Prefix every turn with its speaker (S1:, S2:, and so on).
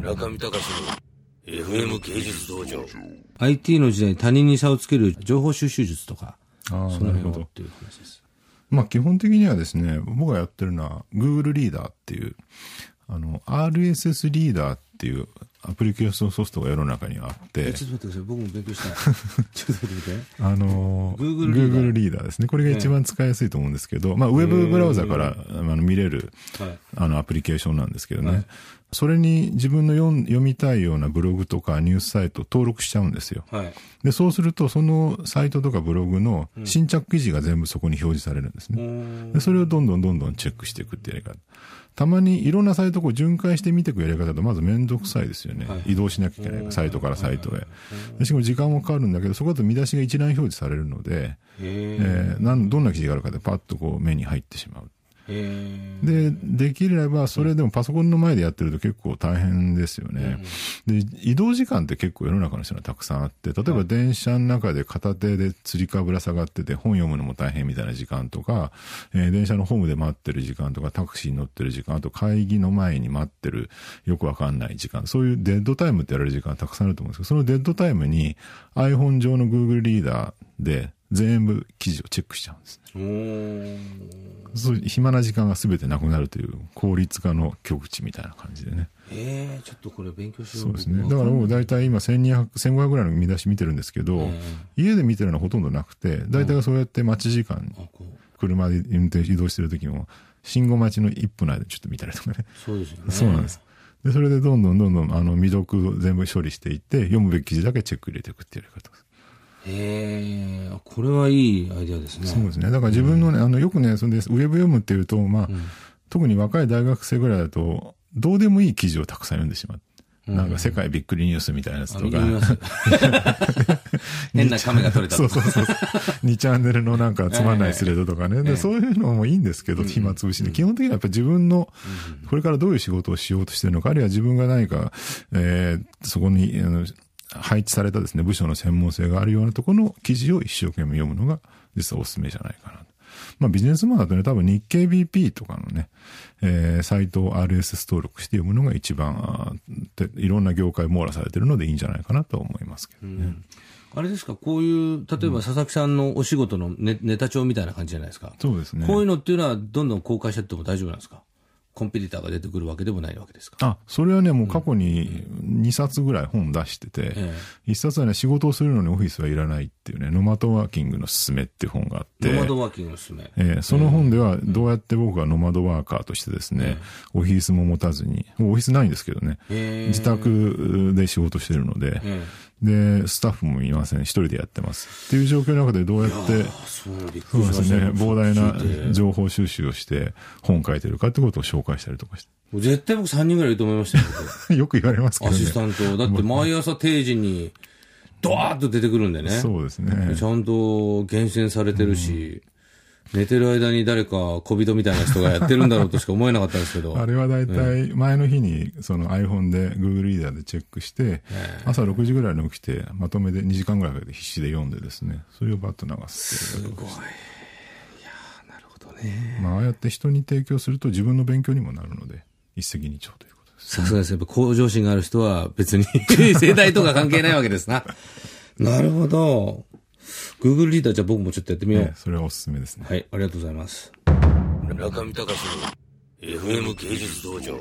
S1: 中見隆の FM 芸術道場
S2: IT の時代に他人に差をつける情報収集術とか、
S3: ああ、
S2: その
S3: なるほど。
S2: 辺をっていう話です。
S3: まあ基本的にはですね、僕がやってるのは Google リーダーっていう、あの、RSS リーダーっていうアプリケーションソフトが世の中にはあって
S2: え、ちょっと待ってください。僕も勉強したい。ちょっと待ってみて。
S3: あの
S2: Google リーダー
S3: Google リーダーですね。これが一番使いやすいと思うんですけど、まあウェブブラウザからあの見れる
S2: はい。
S3: あのアプリケーションなんですけどね。
S2: はい
S3: それに自分の読みたいようなブログとかニュースサイトを登録しちゃうんですよ。
S2: はい。
S3: で、そうするとそのサイトとかブログの新着記事が全部そこに表示されるんですね。でそれをどんどんどんどんチェックしていくってやり方。たまにいろんなサイトを巡回して見ていくやり方だとまずめんどくさいですよね。
S2: はい
S3: 移動しなきゃいけないから、サイトからサイトへ。でしかも時間もかかるんだけど、そこだと見出しが一覧表示されるので、
S2: へ
S3: えーなんどんな記事があるかでパッとこう目に入ってしまう。
S2: え。
S3: で、できればそれでもパソコンの前でやってると結構大変ですよね。で、移動時間って結構世の中の人がたくさんあって、例えば電車の中で片手で釣りかぶら下がってて本読むのも大変みたいな時間とか、えー電車のホームで待ってる時間とか、タクシーに乗ってる時間、あと会議の前に待ってるよくわかんない時間、そういうデッドタイムってやられる時間たくさんあると思うんですけど、そのデッドタイムに iPhone 上の Google リーダーで全部記事をチェックしちゃうんですね。そう暇な時間が全てなくなるという効率化の極致みたいな感じでね。
S2: ええ、ちょっとこれ勉強しよう。
S3: そうですね。だから僕大体今1200、1500ぐらいの見出し見てるんですけど、
S2: え
S3: 家で見てるのはほとんどなくて、大体がそうやって待ち時間、
S2: あ、こう。
S3: 車で運転移動してる時も、信号待ちの1分の間ちょっと見たりとかね。
S2: そうですよね。
S3: そうなんです。で、それでどんどんどんどんあの未読を全部処理していって、読むべき記事だけチェック入れていくっていうやり方です。
S2: へえ、あこれはいいアイデアですね。
S3: そうですね。だから自分のね、あの、よくね、それで、ウェブ読むっていうと、まあ、特に若い大学生ぐらいだと、どうでもいい記事をたくさん読んでしまう。なんか世界びっくりニュースみたいなやつ
S2: あ
S3: とか。
S2: 変な亀が取れた
S3: そ
S2: とか。
S3: うそうそう。2チャンネルのなんかつまんないスレッドとかね。
S2: ええ
S3: で、そういうのもいいんですけど、暇つぶしで。基本的にはやっぱ自分の、これからどういう仕事をしようとしてるのか、あるいは自分が何か、えーそこに、あの配置されたですね、部署の専門性があるようなところの記事を一生懸命読むのが、実はおすすめじゃないかなと。まあビジネスマンだとね、多分日経 BP とかのね、えーサイトを RSS 登録して読むのが一番、いろんな業界網羅されてるのでいいんじゃないかなとは思いますけどね。
S2: あれですか、こういう、例えば佐々木さんのお仕事のネネタ帳みたいな感じじゃないですか。
S3: そうですね。
S2: こういうのっていうのはどんどん公開してっても大丈夫なんですか？コンピューターが出てくるわけでもないわけですか。
S3: あ、それはね、もう過去に2冊ぐらい本出してて、
S2: え
S3: 1冊はね、仕事をするのにオフィスはいらないっていうね、ノマドワーキングのすすめっていう本があって、
S2: ノマドワーキングのおすすめ。
S3: えーその本ではどうやって僕がノマドワーカーとしてですね、オフィスも持たずに、オフィスないんですけどね、自宅で仕事してるので、
S2: え
S3: で、スタッフもいません、一人でやってます。っていう状況の中でどうやって、
S2: あそう、
S3: ですね、膨大な情報収集をして本書いてるかってことを紹介したりとかし
S2: もう絶対僕3人ぐらいいると思いましたよ。
S3: て。よく言われますけどね
S2: アシ。スタント。だって毎朝定時に、ドワーッと出てくるんでね。
S3: そうですね。
S2: ちゃんと厳選されてるし、寝てる間に誰か小人みたいな人がやってるんだろうとしか思えなかったんですけど。
S3: あれはだいたい前の日にその iPhone で Google リーダーでチェックして、朝6時ぐらいに起きて、まとめで2時間ぐらいかけて必死で読んでですね、それをバッと流すっていう
S2: すごい。いやーなるほどね。
S3: まあ、ああやって人に提供すると自分の勉強にもなるので、一石二鳥ということです。
S2: さすがですね。やっぱ向上心がある人は別に 世代とか関係ないわけですな。なるほど。Google リーダーじゃあ僕もちょっとやってみよう。
S3: ええそれはおすすめですね。
S2: はい、ありがとうございます。
S1: 中見隆の FM 芸術道場